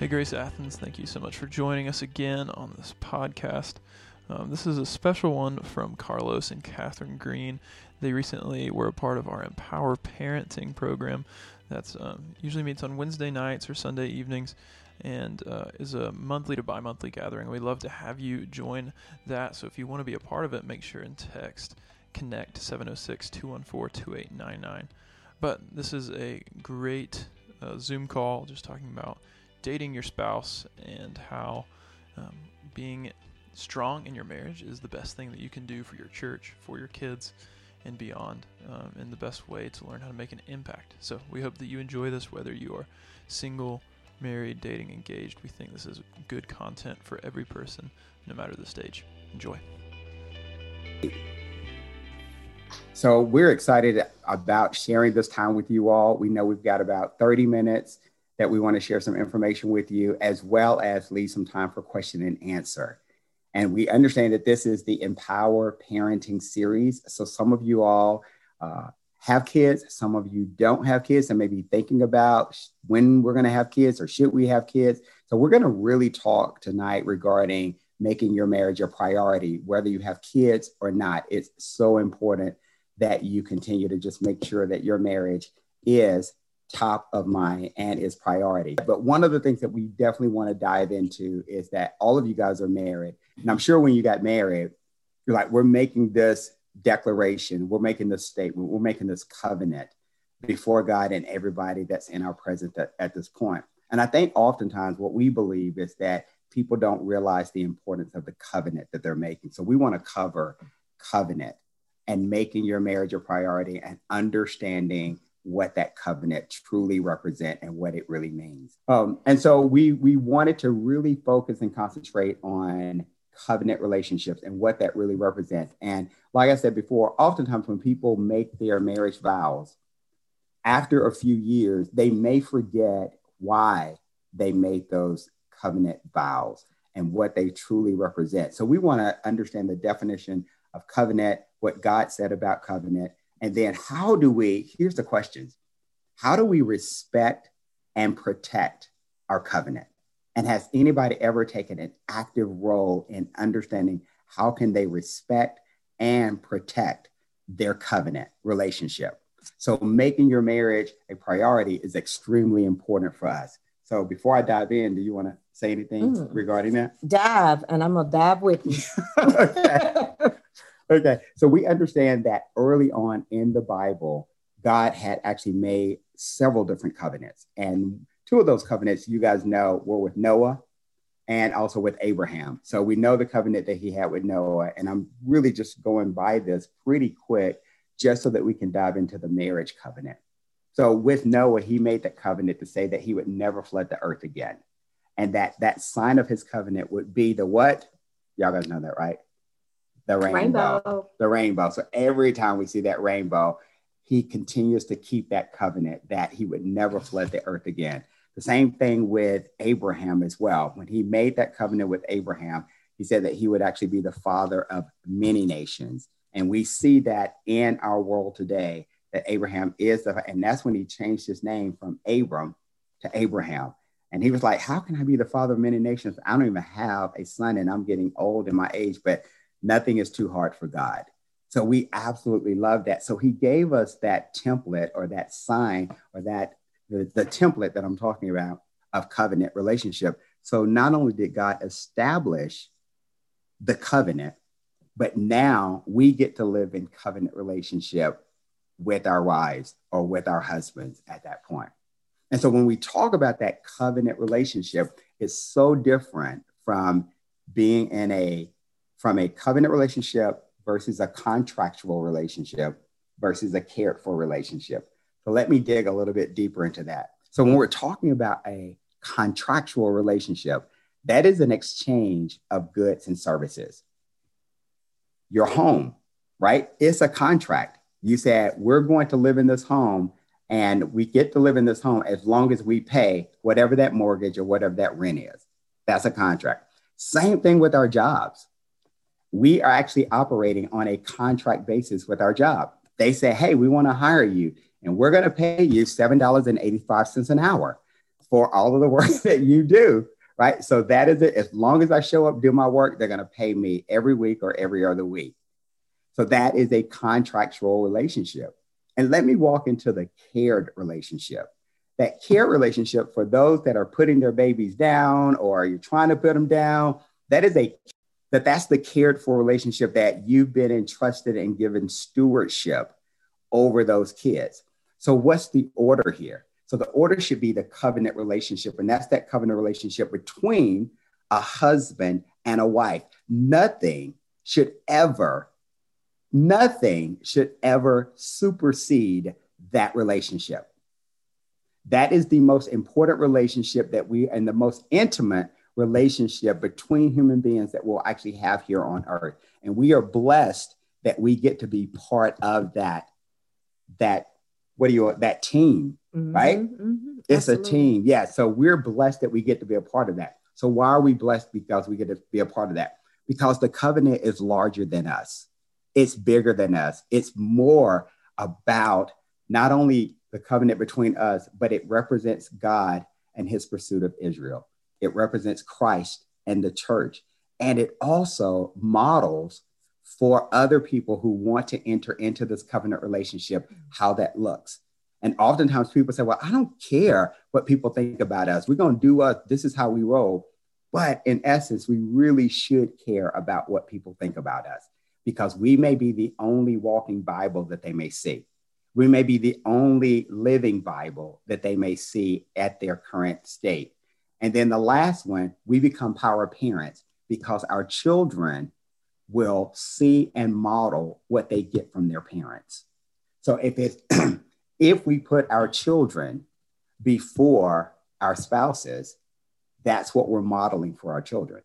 Hey, Grace Athens, thank you so much for joining us again on this podcast. Um, this is a special one from Carlos and Catherine Green. They recently were a part of our Empower Parenting program. That's um, usually meets on Wednesday nights or Sunday evenings, and uh, is a monthly to bi-monthly gathering. We'd love to have you join that. So if you want to be a part of it, make sure and text connect 706-214-2899. But this is a great uh, Zoom call, just talking about dating your spouse and how um, being strong in your marriage is the best thing that you can do for your church, for your kids, and beyond, um, and the best way to learn how to make an impact. So we hope that you enjoy this, whether you are single, married, dating, engaged. We think this is good content for every person, no matter the stage. Enjoy. So we're excited about sharing this time with you all. We know we've got about 30 minutes that we want to share some information with you, as well as leave some time for question and answer. And we understand that this is the Empower Parenting series. So some of you all uh, have kids, some of you don't have kids, and maybe thinking about when we're going to have kids or should we have kids. So we're going to really talk tonight regarding making your marriage a priority, whether you have kids or not. It's so important that you continue to just make sure that your marriage is top of mind and is priority. But one of the things that we definitely want to dive into is that all of you guys are married. And I'm sure when you got married, you're like, we're making this declaration, we're making this statement, we're making this covenant before God and everybody that's in our presence at, at this point. And I think oftentimes what we believe is that people don't realize the importance of the covenant that they're making. So we want to cover covenant and making your marriage a priority and understanding what that covenant truly represent and what it really means. Um, and so we we wanted to really focus and concentrate on covenant relationships and what that really represents. And like I said before, oftentimes when people make their marriage vows, after a few years, they may forget why they made those covenant vows and what they truly represent. So we want to understand the definition of covenant, what God said about covenant, and then how do we, here's the questions how do we respect and protect our covenant? And has anybody ever taken an active role in understanding how can they respect and protect their covenant relationship? So making your marriage a priority is extremely important for us. So before I dive in, do you want to say anything mm. regarding that? Dive, and I'm gonna dive with you. okay. So we understand that early on in the Bible, God had actually made several different covenants. And two of those covenants, you guys know, were with Noah and also with Abraham. So we know the covenant that he had with Noah. And I'm really just going by this pretty quick just so that we can dive into the marriage covenant. So with Noah, he made that covenant to say that he would never flood the earth again. And that that sign of his covenant would be the what? Y'all guys know that, right? The rainbow. rainbow. The rainbow. So every time we see that rainbow, he continues to keep that covenant that he would never flood the earth again. The same thing with Abraham as well. When he made that covenant with Abraham, he said that he would actually be the father of many nations. And we see that in our world today, that Abraham is the, and that's when he changed his name from Abram to Abraham. And he was like, How can I be the father of many nations? I don't even have a son and I'm getting old in my age, but nothing is too hard for God. So we absolutely love that. So he gave us that template or that sign or that the, the template that I'm talking about of covenant relationship. So not only did God establish the covenant, but now we get to live in covenant relationship with our wives or with our husbands at that point. And so when we talk about that covenant relationship, it's so different from being in a from a covenant relationship versus a contractual relationship versus a cared for relationship. So let me dig a little bit deeper into that. So when we're talking about a contractual relationship, that is an exchange of goods and services. Your home, right? It's a contract. You said, we're going to live in this home and we get to live in this home as long as we pay whatever that mortgage or whatever that rent is. That's a contract. Same thing with our jobs we are actually operating on a contract basis with our job. They say, hey, we want to hire you and we're going to pay you $7.85 an hour. for all of the work that you do, right? So that is it. As long as I show up, do my work, they're going to pay me every week or every other week. So that is a contractual relationship. And let me walk into the cared relationship. That care relationship for those that are putting their babies down or you're trying to put them down, that is a that that's the cared for relationship that you've been entrusted and given stewardship over those kids. So what's the order here? So the order should be the covenant relationship, and that's that covenant relationship between a husband and a wife. Nothing should ever, nothing should ever supersede that relationship. That is the most important relationship that we, and the most intimate relationship between human beings that we'll actually have here on earth. And we are blessed that we get to be part of that, that, what do you, that team, mm-hmm, right? Mm-hmm, it's absolutely. a team. Yeah. So we're blessed that we get to be a part of that. So why are we blessed? Because we get to be a part of that. Because the covenant is larger than us. It's bigger than us. It's more about not only the covenant between us, but it represents God and his pursuit of Israel. It represents Christ and the church. And it also models for other people who want to enter into this covenant relationship how that looks. And oftentimes people say, Well, I don't care what people think about us. We're going to do us. This is how we roll. But in essence, we really should care about what people think about us because we may be the only walking Bible that they may see. We may be the only living Bible that they may see at their current state. And then the last one, we become power parents because our children will see and model what they get from their parents. So if it's if we put our children before our spouses, that's what we're modeling for our children.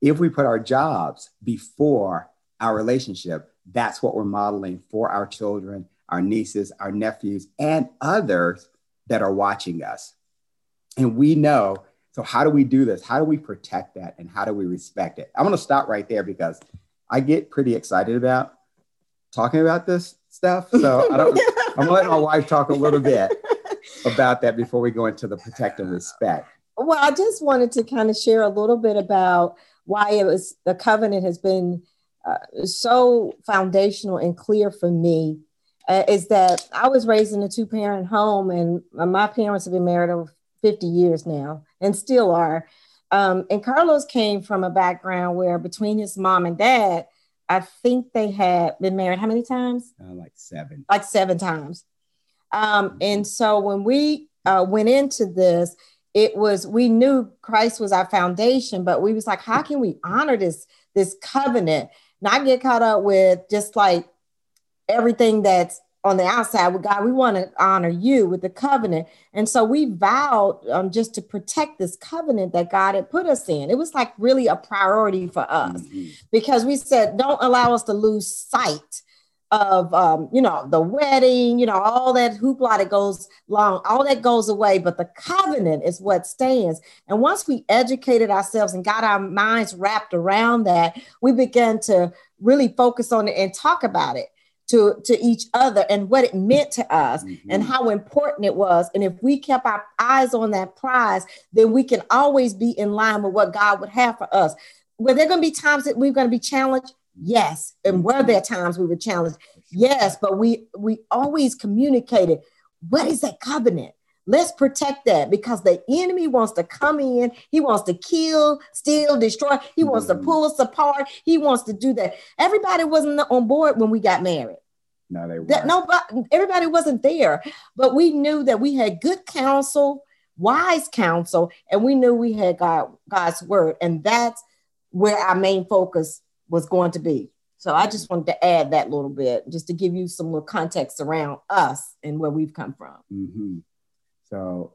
If we put our jobs before our relationship, that's what we're modeling for our children, our nieces, our nephews, and others that are watching us. And we know so, how do we do this? How do we protect that? And how do we respect it? I'm going to stop right there because I get pretty excited about talking about this stuff. So, I don't, I'm going to let my wife talk a little bit about that before we go into the protect and respect. Well, I just wanted to kind of share a little bit about why it was the covenant has been uh, so foundational and clear for me. Uh, is that I was raised in a two parent home, and my parents have been married over 50 years now and still are. Um, and Carlos came from a background where between his mom and dad, I think they had been married how many times? Uh, like seven. Like seven times. Um, and so when we uh, went into this, it was we knew Christ was our foundation, but we was like, how can we honor this this covenant? Not get caught up with just like everything that's on the outside with God, we want to honor you with the covenant. And so we vowed um, just to protect this covenant that God had put us in. It was like really a priority for us mm-hmm. because we said, don't allow us to lose sight of, um, you know, the wedding, you know, all that hoopla that goes long, all that goes away. But the covenant is what stands. And once we educated ourselves and got our minds wrapped around that, we began to really focus on it and talk about it to, to each other and what it meant to us mm-hmm. and how important it was. And if we kept our eyes on that prize, then we can always be in line with what God would have for us. Were there going to be times that we're going to be challenged? Yes. And were there times we were challenged? Yes. But we we always communicated what is that covenant? Let's protect that because the enemy wants to come in. He wants to kill, steal, destroy. He wants mm-hmm. to pull us apart. He wants to do that. Everybody wasn't on board when we got married. No, they weren't. That, nobody, everybody wasn't there, but we knew that we had good counsel, wise counsel, and we knew we had God, God's word, and that's where our main focus was going to be. So I just wanted to add that little bit, just to give you some more context around us and where we've come from. Mm-hmm. So,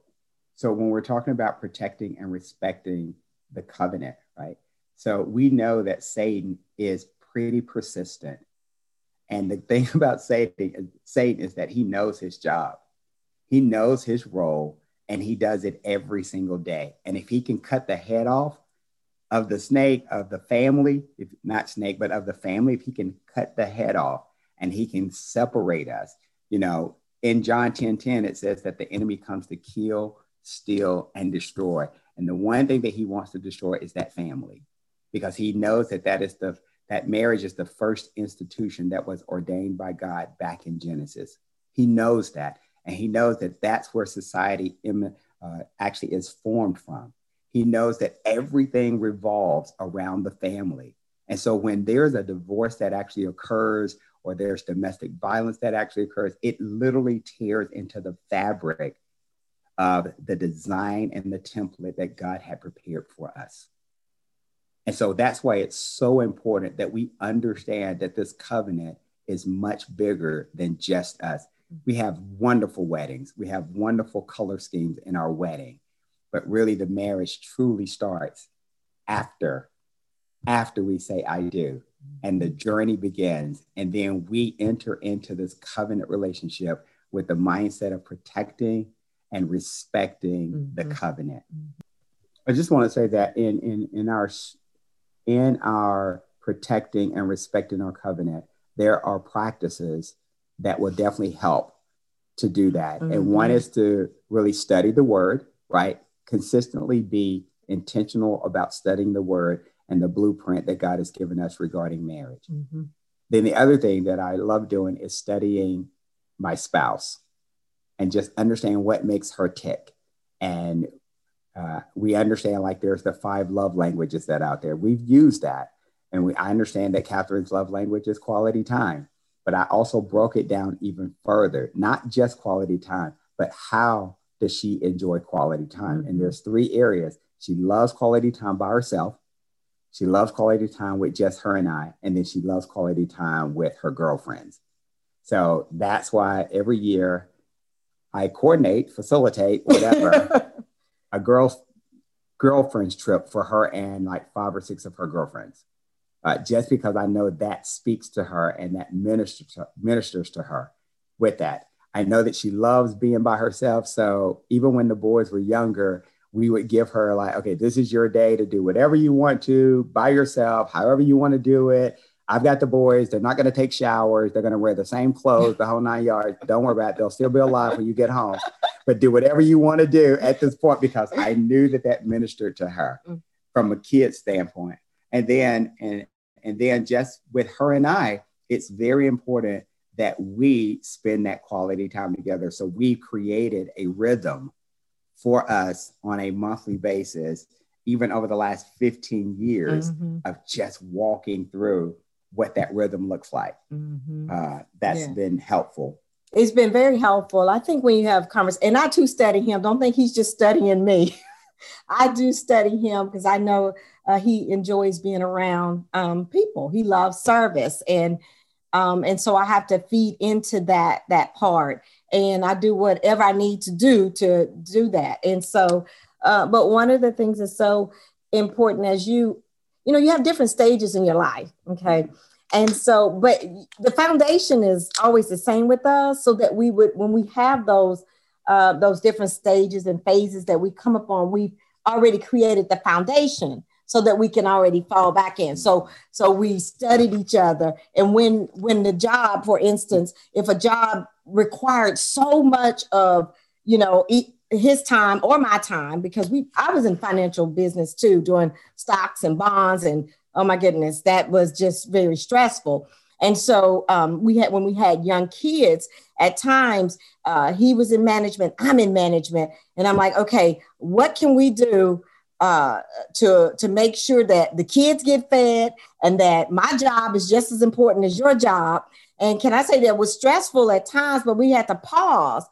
so when we're talking about protecting and respecting the covenant, right? So we know that Satan is pretty persistent and the thing about Satan, Satan is that he knows his job. He knows his role and he does it every single day. And if he can cut the head off of the snake, of the family, if not snake, but of the family, if he can cut the head off and he can separate us, you know, in John 10 10, it says that the enemy comes to kill, steal, and destroy. And the one thing that he wants to destroy is that family because he knows that that is the that marriage is the first institution that was ordained by God back in Genesis. He knows that. And he knows that that's where society uh, actually is formed from. He knows that everything revolves around the family. And so when there's a divorce that actually occurs or there's domestic violence that actually occurs, it literally tears into the fabric of the design and the template that God had prepared for us. And so that's why it's so important that we understand that this covenant is much bigger than just us. We have wonderful weddings, we have wonderful color schemes in our wedding, but really the marriage truly starts after after we say I do and the journey begins and then we enter into this covenant relationship with the mindset of protecting and respecting mm-hmm. the covenant. I just want to say that in in in our in our protecting and respecting our covenant, there are practices that will definitely help to do that. Mm-hmm. And one is to really study the word, right? Consistently be intentional about studying the word and the blueprint that God has given us regarding marriage. Mm-hmm. Then the other thing that I love doing is studying my spouse and just understanding what makes her tick and uh, we understand like there's the five love languages that out there. We've used that. And we, I understand that Catherine's love language is quality time, but I also broke it down even further, not just quality time, but how does she enjoy quality time? Mm-hmm. And there's three areas. She loves quality time by herself. She loves quality time with just her and I. And then she loves quality time with her girlfriends. So that's why every year I coordinate, facilitate, whatever, a girl girlfriend's trip for her and like five or six of her girlfriends. Uh, just because I know that speaks to her and that ministers to, ministers to her with that. I know that she loves being by herself. So even when the boys were younger, we would give her like, okay, this is your day to do whatever you want to by yourself, however you want to do it. I've got the boys. They're not going to take showers. They're going to wear the same clothes the whole nine yards. Don't worry about it. They'll still be alive when you get home. But do whatever you want to do at this point because I knew that that ministered to her mm. from a kid's standpoint. And then and and then just with her and I, it's very important that we spend that quality time together. So we created a rhythm for us on a monthly basis, even over the last 15 years mm-hmm. of just walking through what that rhythm looks like. Mm-hmm. Uh, that's yeah. been helpful. It's been very helpful. I think when you have conversation, and I too study him. Don't think he's just studying me. I do study him because I know uh, he enjoys being around um, people. He loves service, and um, and so I have to feed into that that part, and I do whatever I need to do to do that. And so, uh, but one of the things that's so important as you you know, you have different stages in your life. Okay. And so, but the foundation is always the same with us, so that we would, when we have those, uh, those different stages and phases that we come upon, we've already created the foundation so that we can already fall back in. So, so we studied each other. And when, when the job, for instance, if a job required so much of, you know, his time or my time because we I was in financial business too, doing stocks and bonds, and oh my goodness, that was just very stressful. And so um, we had when we had young kids, at times uh, he was in management, I'm in management, and I'm like, okay, what can we do uh, to to make sure that the kids get fed and that my job is just as important as your job? And can I say that was stressful at times, but we had to pause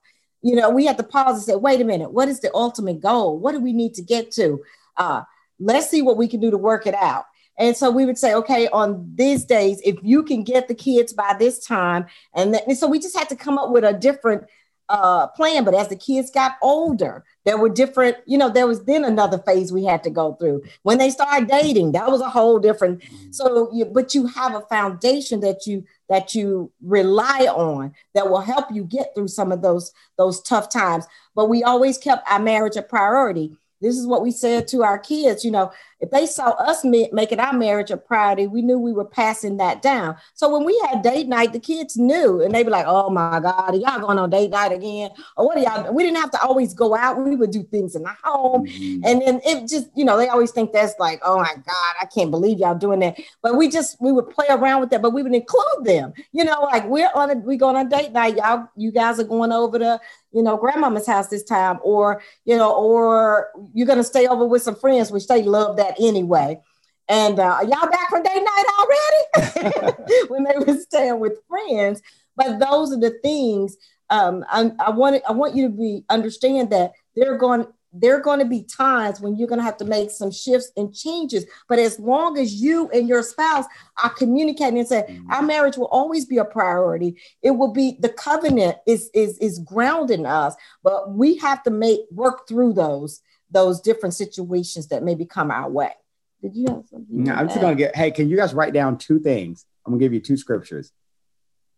you know, we had to pause and say, wait a minute, what is the ultimate goal? What do we need to get to? Uh, let's see what we can do to work it out. And so we would say, okay, on these days, if you can get the kids by this time, and, and so we just had to come up with a different uh, plan. But as the kids got older, there were different, you know, there was then another phase we had to go through. When they started dating, that was a whole different. So, you, but you have a foundation that you that you rely on that will help you get through some of those those tough times but we always kept our marriage a priority this is what we said to our kids you know if they saw us making our marriage a priority, we knew we were passing that down. So when we had date night, the kids knew and they'd be like, oh my God, are y'all going on date night again? Or what are y'all? We didn't have to always go out. We would do things in the home. Mm-hmm. And then it just, you know, they always think that's like, oh my God, I can't believe y'all doing that. But we just, we would play around with that, but we would include them, you know, like we're on a, we going on date night. Y'all, you guys are going over to, you know, grandmama's house this time, or, you know, or you're going to stay over with some friends, which they love that anyway. And uh, y'all back from date night already? when they were staying with friends. But those are the things um, I, I want I want you to be understand that they're going there are going to be times when you're going to have to make some shifts and changes. But as long as you and your spouse are communicating and say, mm-hmm. our marriage will always be a priority. It will be the covenant is is is grounding us, but we have to make work through those those different situations that maybe come our way. Did you have something? No, I'm just gonna get. Hey, can you guys write down two things? I'm gonna give you two scriptures.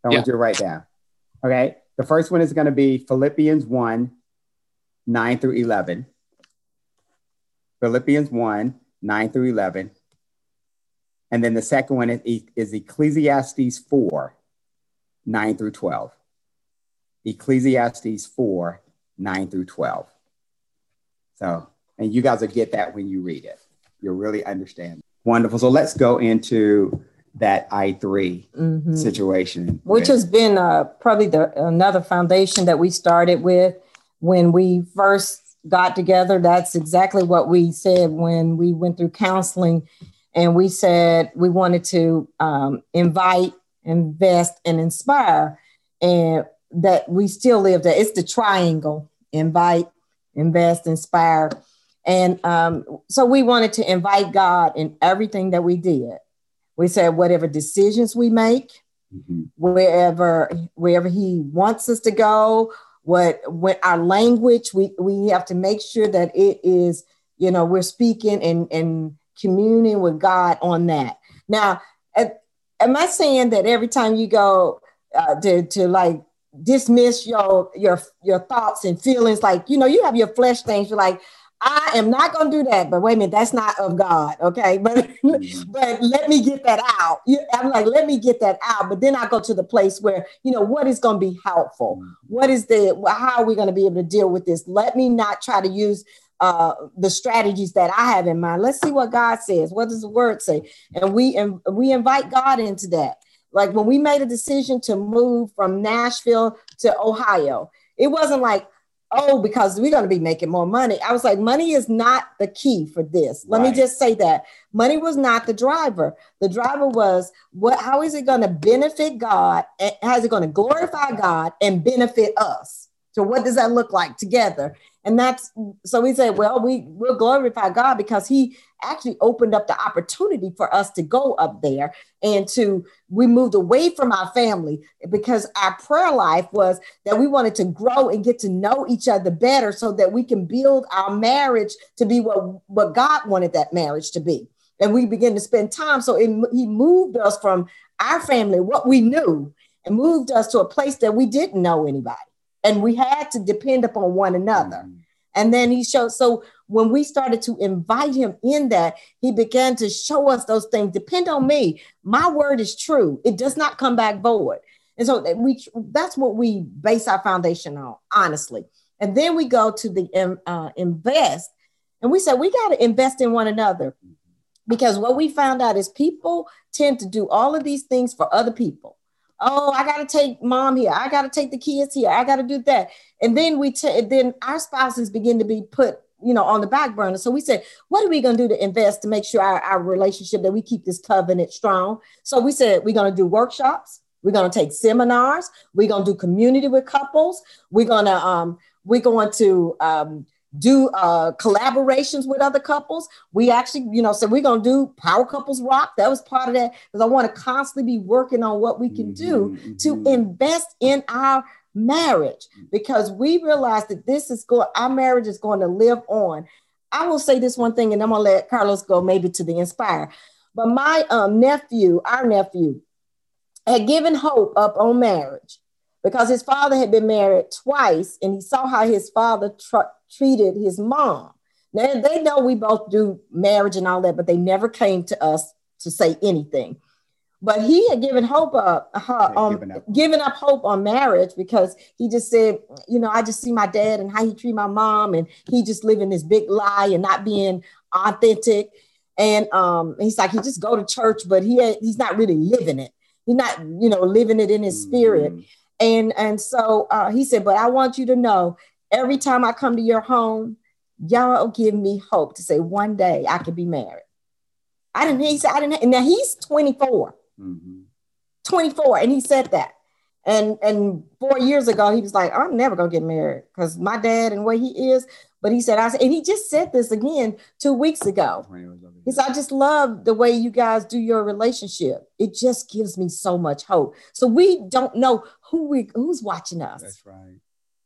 I yeah. want you to write down. Okay. The first one is going to be Philippians 1 9 through 11. Philippians 1 9 through 11. And then the second one is, is Ecclesiastes 4 9 through 12. Ecclesiastes 4 9 through 12. So, and you guys will get that when you read it. You'll really understand. Wonderful. So let's go into that I3 mm-hmm. situation. Which has been uh, probably the another foundation that we started with when we first got together. That's exactly what we said when we went through counseling. And we said we wanted to um, invite, invest, and inspire. And that we still live there. It's the triangle invite, invest, inspire. And um, so we wanted to invite God in everything that we did. We said whatever decisions we make, mm-hmm. wherever wherever He wants us to go, what what our language, we we have to make sure that it is, you know, we're speaking and and communing with God on that. Now, am I saying that every time you go uh, to to like dismiss your your your thoughts and feelings like you know you have your flesh things you're like I am not going to do that. But wait a minute, that's not of God. Okay. But, mm-hmm. but let me get that out. I'm like, let me get that out. But then I go to the place where, you know, what is going to be helpful? Mm-hmm. What is the, how are we going to be able to deal with this? Let me not try to use uh, the strategies that I have in mind. Let's see what God says. What does the word say? And we, and we invite God into that. Like when we made a decision to move from Nashville to Ohio, it wasn't like, oh, because we're going to be making more money. I was like, money is not the key for this. Let right. me just say that money was not the driver. The driver was what? How is it going to benefit God? And how is it going to glorify God and benefit us? So what does that look like together? And that's so we said, well, we will glorify God because He actually opened up the opportunity for us to go up there and to we moved away from our family because our prayer life was that we wanted to grow and get to know each other better so that we can build our marriage to be what, what God wanted that marriage to be. And we began to spend time. So it, he moved us from our family, what we knew, and moved us to a place that we didn't know anybody and we had to depend upon one another. Mm-hmm. And then he showed, so when we started to invite him in that, he began to show us those things. Depend on me. My word is true. It does not come back void. And so we that's what we base our foundation on, honestly. And then we go to the um, uh, invest, and we said we got to invest in one another because what we found out is people tend to do all of these things for other people oh i got to take mom here. I got to take the kids here. I got to do that. And then we t- then our spouses begin to be put you know on the back burner. So we said what are we going to do to invest to make sure our, our relationship that we keep this covenant strong? So we said we're going to do workshops. We're going to take seminars. We're going to do community with couples. We're going to um we're going to um do uh, collaborations with other couples. We actually, you know, said we're going to do Power Couples Rock. That was part of that because I want to constantly be working on what we can do mm-hmm. to mm-hmm. invest in our marriage because we realize that this is going, our marriage is going to live on. I will say this one thing and I'm going to let Carlos go maybe to the inspire. But my um, nephew, our nephew, had given hope up on marriage because his father had been married twice and he saw how his father tr- treated his mom. They, they know we both do marriage and all that, but they never came to us to say anything. But he had given hope up, uh, um, given up. up hope on marriage because he just said, you know, I just see my dad and how he treat my mom, and he just living this big lie and not being authentic. And um, he's like, he just go to church, but he he's not really living it. He's not, you know, living it in his spirit. Mm. And and so uh, he said, but I want you to know, every time I come to your home, y'all give me hope to say one day I could be married. I didn't. He said I didn't. And now he's 24. Mm-hmm. 24, and he said that. And and four years ago, he was like, I'm never gonna get married because my dad and where he is. But he said, I said, and he just said this again two weeks ago. He said, I just love the way you guys do your relationship. It just gives me so much hope. So we don't know who we who's watching us. That's right.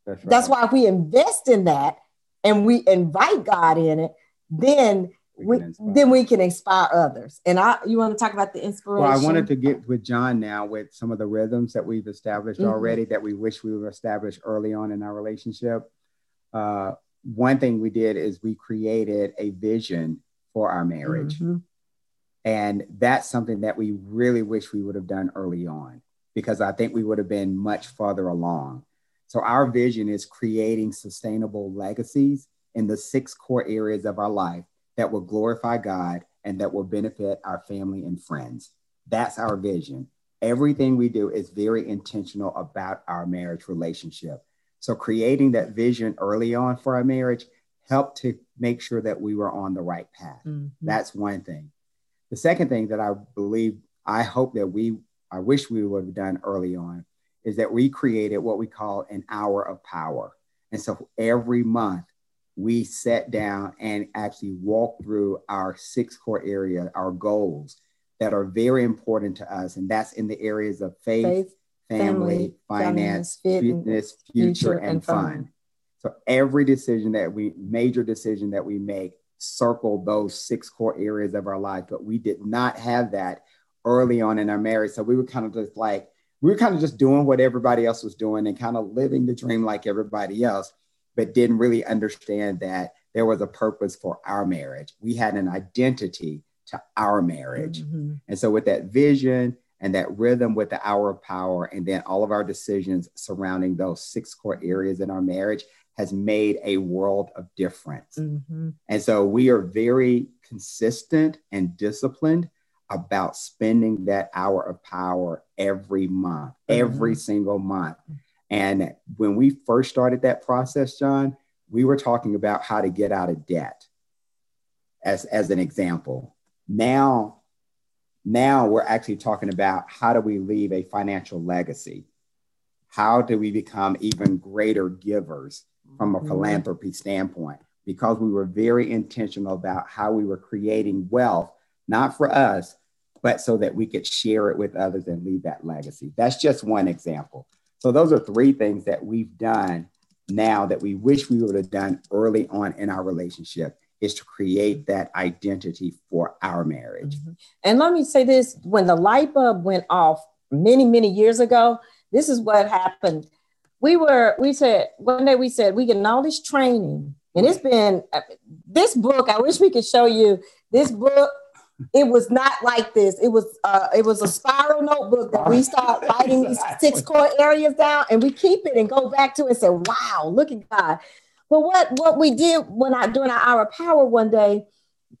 That's right. That's why we invest in that and we invite God in it, then we, then we can inspire others. And I, you want to talk about the inspiration? Well, I wanted to get with John now with some of the rhythms that we've established mm-hmm. already that we wish we would establish early on in our relationship. Uh, one thing we did is we created a vision for our marriage. Mm-hmm. And that's something that we really wish we would have done early on because I think we would have been much farther along. So, our vision is creating sustainable legacies in the six core areas of our life that will glorify God and that will benefit our family and friends. That's our vision. Everything we do is very intentional about our marriage relationship. So, creating that vision early on for our marriage helped to make sure that we were on the right path. Mm-hmm. That's one thing. The second thing that I believe, I hope that we, I wish we would have done early on, is that we created what we call an hour of power. And so every month we sat down and actually walked through our six core area, our goals that are very important to us. And that's in the areas of faith, faith family, family, finance, fitness, future, future and, and fun. fun. So every decision that we, major decision that we make, circle those six core areas of our life. But we did not have that early on in our marriage. So we were kind of just like, we were kind of just doing what everybody else was doing and kind of living the dream like everybody else but didn't really understand that there was a purpose for our marriage. We had an identity to our marriage. Mm-hmm. And so, with that vision and that rhythm with the hour of power, and then all of our decisions surrounding those six core areas in our marriage has made a world of difference. Mm-hmm. And so, we are very consistent and disciplined about spending that hour of power every month, mm-hmm. every single month. And when we first started that process, John, we were talking about how to get out of debt as, as an example. Now, now we're actually talking about how do we leave a financial legacy? How do we become even greater givers from a mm-hmm. philanthropy standpoint? Because we were very intentional about how we were creating wealth, not for us, but so that we could share it with others and leave that legacy. That's just one example. So those are three things that we've done now that we wish we would have done early on in our relationship is to create that identity for our marriage. Mm-hmm. And let me say this when the light bulb went off many, many years ago, this is what happened. We were, we said, one day we said, we getting all this training. And it's been uh, this book. I wish we could show you this book it was not like this. It was uh, it was a spiral notebook that we start writing these six core areas down, and we keep it and go back to it and say, "Wow, look at God." But what what we did when I during our hour of power one day,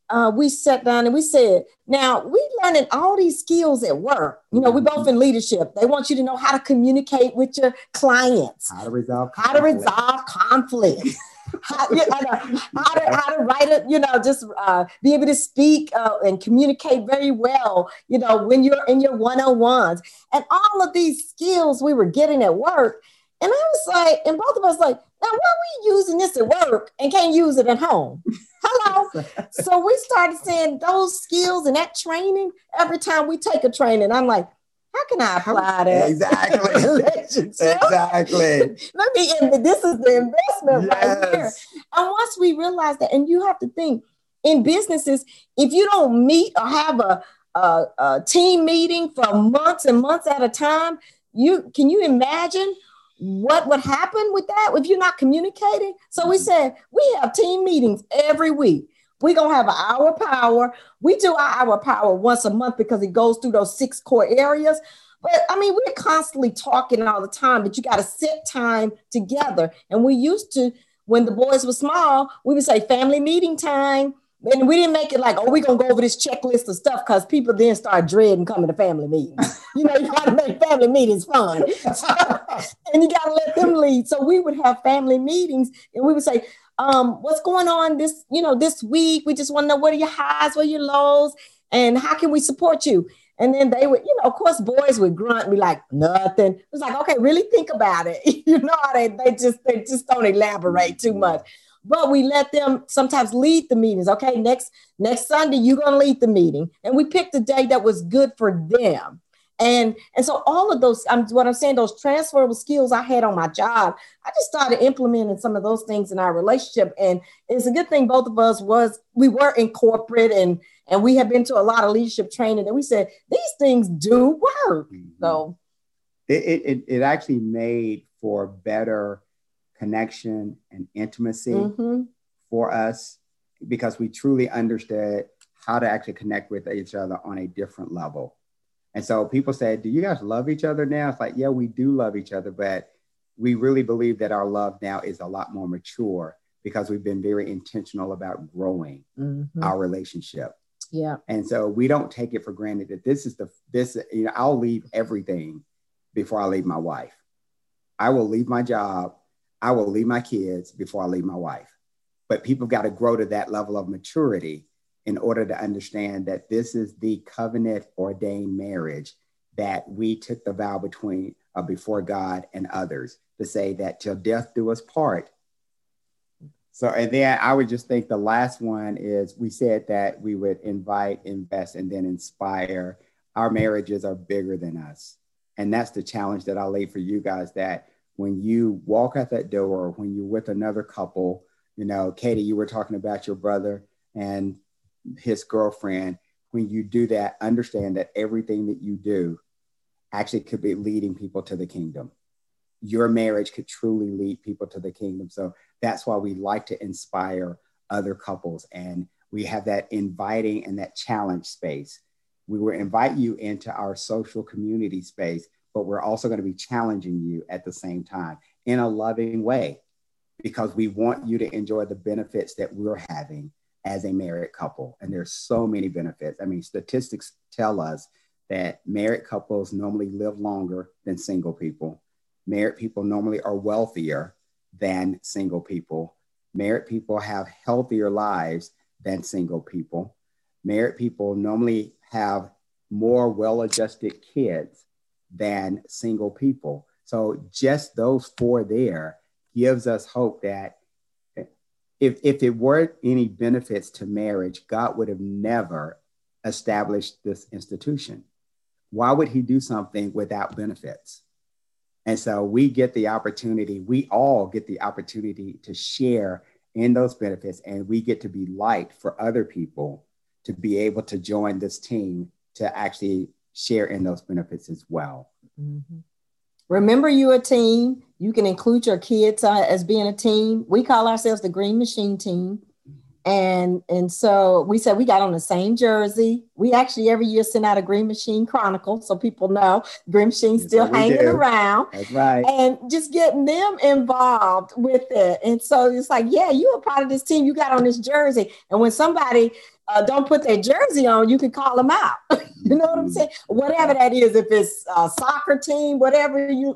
uh, we sat down and we said, "Now we learning all these skills at work. You know, we both in leadership. They want you to know how to communicate with your clients, how to resolve, how to resolve conflict." how, you know, how, to, how to write it, you know, just uh, be able to speak uh, and communicate very well, you know, when you're in your one on ones. And all of these skills we were getting at work. And I was like, and both of us like, now why are we using this at work and can't use it at home? Hello. so we started saying those skills and that training every time we take a training. I'm like, how can I apply that? Exactly. exactly. Let me, and this is the investment yes. right here. And once we realize that, and you have to think in businesses, if you don't meet or have a, a, a team meeting for months and months at a time, you can you imagine what would happen with that if you're not communicating? So we said we have team meetings every week. We're gonna have an hour power. We do our power once a month because it goes through those six core areas. But I mean, we're constantly talking all the time, but you got to set time together. And we used to, when the boys were small, we would say family meeting time and we didn't make it like, oh, we're gonna go over this checklist of stuff because people then start dreading coming to family meetings. you know, you gotta make family meetings fun. and you gotta let them lead. So we would have family meetings and we would say, um, what's going on this, you know, this week? We just want to know what are your highs, what are your lows, and how can we support you? And then they would, you know, of course, boys would grunt and be like, nothing. It was like, okay, really think about it. you know, they, they just they just don't elaborate too much but we let them sometimes lead the meetings. Okay, next next Sunday you're gonna lead the meeting, and we picked a day that was good for them. And and so all of those, I'm what I'm saying, those transferable skills I had on my job, I just started implementing some of those things in our relationship. And it's a good thing both of us was we were in corporate and and we had been to a lot of leadership training, and we said these things do work. Mm-hmm. So it, it it actually made for better connection and intimacy mm-hmm. for us because we truly understood how to actually connect with each other on a different level. And so people said, Do you guys love each other now? It's like, yeah, we do love each other, but we really believe that our love now is a lot more mature because we've been very intentional about growing mm-hmm. our relationship. Yeah. And so we don't take it for granted that this is the this, you know, I'll leave everything before I leave my wife. I will leave my job I will leave my kids before I leave my wife. But people got to grow to that level of maturity in order to understand that this is the covenant ordained marriage that we took the vow between uh, before God and others to say that till death do us part. So, and then I would just think the last one is we said that we would invite, invest, and then inspire. Our marriages are bigger than us. And that's the challenge that I lay for you guys that when you walk out that door, when you're with another couple, you know, Katie, you were talking about your brother and his girlfriend. When you do that, understand that everything that you do actually could be leading people to the kingdom. Your marriage could truly lead people to the kingdom. So that's why we like to inspire other couples. And we have that inviting and that challenge space. We will invite you into our social community space but we're also going to be challenging you at the same time in a loving way because we want you to enjoy the benefits that we're having as a married couple. And there's so many benefits. I mean, statistics tell us that married couples normally live longer than single people. Married people normally are wealthier than single people. Married people have healthier lives than single people. Married people normally have more well adjusted kids than single people. So just those four there gives us hope that if, if it weren't any benefits to marriage, God would have never established this institution. Why would he do something without benefits? And so we get the opportunity, we all get the opportunity to share in those benefits, and we get to be light for other people to be able to join this team to actually share in those benefits as well. Mm-hmm. Remember, you're a team. You can include your kids uh, as being a team. We call ourselves the Green Machine Team. And and so we said we got on the same jersey. We actually every year send out a Green Machine Chronicle so people know Green Machine's still hanging do. around. That's right. And just getting them involved with it. And so it's like, yeah, you are part of this team. You got on this jersey. And when somebody uh, don't put their jersey on, you can call them out. you know what I'm saying? Whatever that is, if it's a soccer team, whatever you,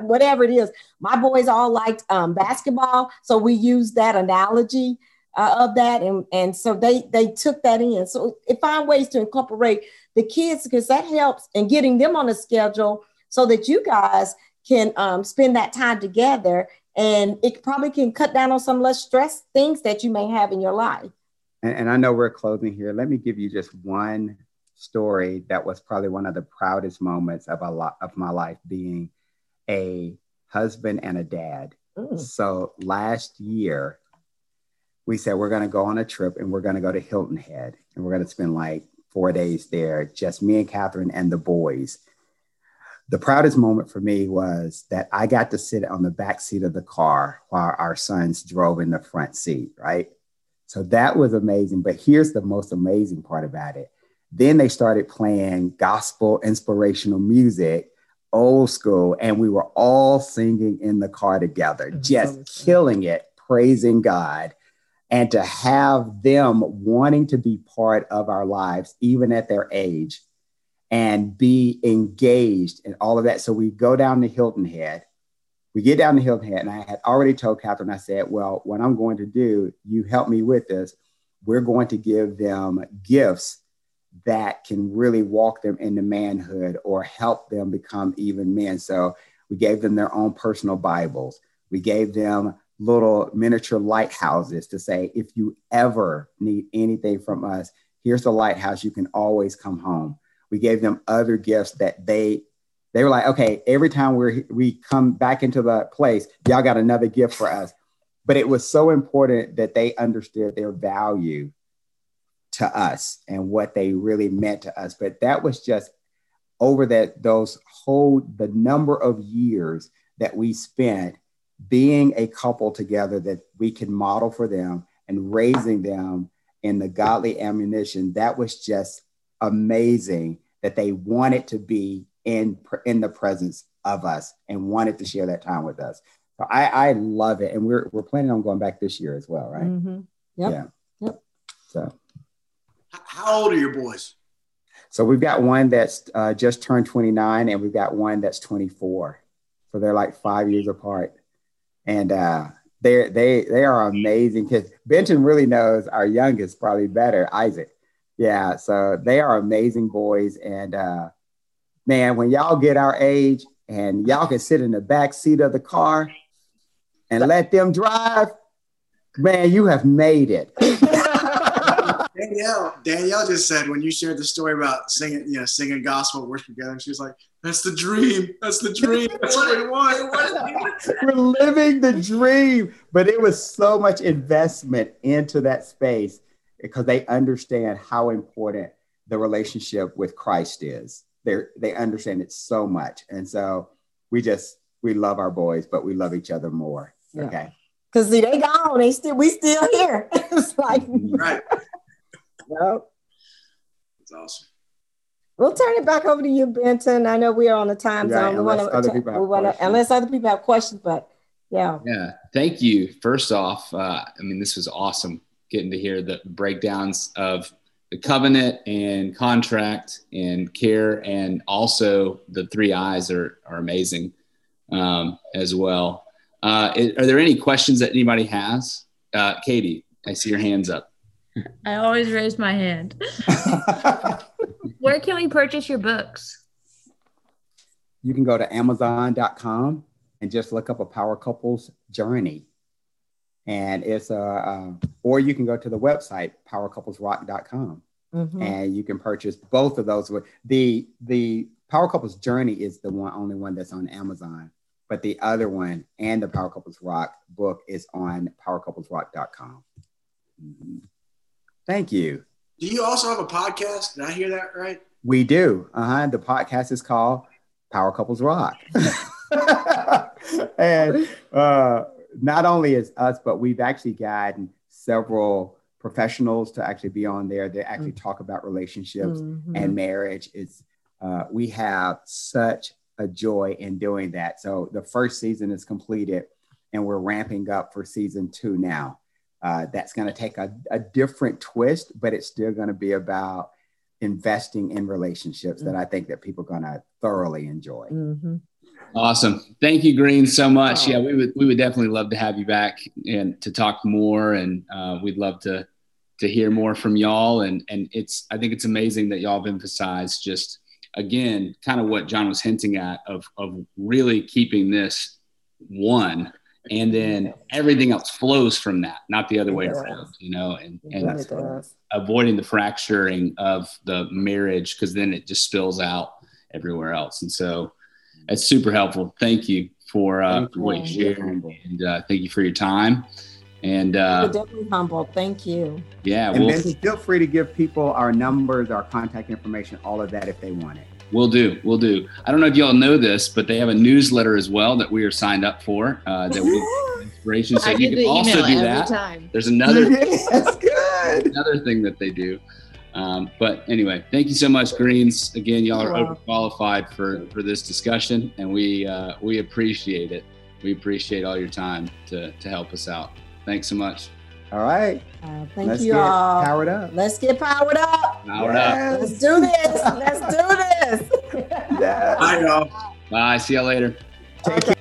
whatever it is. My boys all liked um, basketball, so we use that analogy uh, of that, and and so they they took that in. So it find ways to incorporate the kids because that helps in getting them on a schedule so that you guys can um, spend that time together, and it probably can cut down on some less stress things that you may have in your life and, and I know we're closing here. Let me give you just one story that was probably one of the proudest moments of a lot of my life being a husband and a dad. Mm. So last year, we said we're going to go on a trip and we're going to go to Hilton Head and we're going to spend like four days there, just me and Catherine and the boys. the proudest moment for me was that I got to sit on the back seat of the car while our sons drove in the front seat, right? So that was amazing. But here's the most amazing part about it. Then they started playing gospel inspirational music, old school, and we were all singing in the car together, just killing it, praising God. And to have them wanting to be part of our lives, even at their age, and be engaged in all of that. So we go down to Hilton Head. We get down to Hilton Head, and I had already told Catherine, I said, Well, what I'm going to do, you help me with this. We're going to give them gifts that can really walk them into manhood or help them become even men. So we gave them their own personal Bibles. We gave them little miniature lighthouses to say, if you ever need anything from us, here's the lighthouse. You can always come home we gave them other gifts that they they were like, okay, every time we we come back into the place, y'all got another gift for us. But it was so important that they understood their value to us and what they really meant to us. But that was just over that those whole the number of years that we spent being a couple together that we can model for them and raising them in the godly ammunition that was just amazing that they wanted to be in in the presence of us and wanted to share that time with us. So I, I love it, and we're we're planning on going back this year as well, right? Mm-hmm. Yep. Yeah. Yep. So, how old are your boys? So we've got one that's uh, just turned 29, and we've got one that's 24. So they're like five years apart, and uh, they they they are amazing kids. Benton really knows our youngest probably better, Isaac. Yeah, so they are amazing boys. And uh, man, when y'all get our age and y'all can sit in the back seat of the car and let them drive, man, you have made it. Danielle, Danielle just said when you shared the story about singing, you know, singing gospel worship together, she was like, "That's the dream. That's the dream. That's what we want." We're living the dream, but it was so much investment into that space because they understand how important the relationship with Christ is. They they understand it so much, and so we just we love our boys, but we love each other more. Yeah. Okay. Cause see, they gone. They still we still here. it's like right. Yep. That's awesome. We'll turn it back over to you, Benton. I know we are on the time Right, zone. We unless want other to, people have we want to, questions. unless other people have questions, but yeah. Yeah, thank you. First off, uh, I mean, this was awesome getting to hear the breakdowns of the covenant and contract and care, and also the three eyes are, are amazing um, as well. Uh, i- are there any questions that anybody has? Uh, Katie, I see your hands up. I always raise my hand. Where can we purchase your books? you can go to amazon.com and just look up a power couples journey and it's a uh, or you can go to the website powercouplesrock.com Mhm. and you can purchase both of those the the power couples journey is the one only one that's on amazon but the other one and the power couples rock book is on powercouplesrock.com Mhm. thank you Do you also have a podcast? Did I hear that right? we do. Uh-huh. The podcast is called Power Couples Rock. and uh, not only is us, but we've actually gotten several professionals to actually be on there. They actually talk about relationships Mhm. and marriage. It's uh, we have such a joy in doing that. So the first season is completed, and we're ramping up for season two now. Uh, that's going to take a, a different twist, but it's still going to be about investing in relationships that I think that people are going to thoroughly enjoy. Mhm. Awesome. Thank you, Green, so much. Oh. Yeah, we would we would definitely love to have you back and to talk more, and uh, we'd love to to hear more from y'all. And and it's I think it's amazing that y'all have emphasized just again kind of what John was hinting at of of really keeping this one, and then everything else flows from that, not the other way does. around. You know, and and really avoiding the fracturing of the marriage because then it just spills out everywhere else. And so it's super helpful. Thank you for, uh, Thank for what you you. shared and uh, thank you for your time. And uh, definitely humble. Thank you. yeah, And well, then feel free to give people our numbers, our contact information, all of that if they want it. We'll do. We'll do. I don't know if y'all know this, but they have a newsletter as well that we are signed up for. Uh, that we inspiration. So I you get can the also email do every that. time. There's another That's good. another thing that they do. Um, but anyway, thank you so much, Greens. Again, y'all are You're overqualified for for this discussion, and we uh, we appreciate it. We appreciate all your time to to help us out. Thanks so much. All right. Uh, thank Let's you get all. powered up. Let's get powered up. Powered up. Let's do this. Let's do this. Yes. I know. Bye. See y'all later. Take care.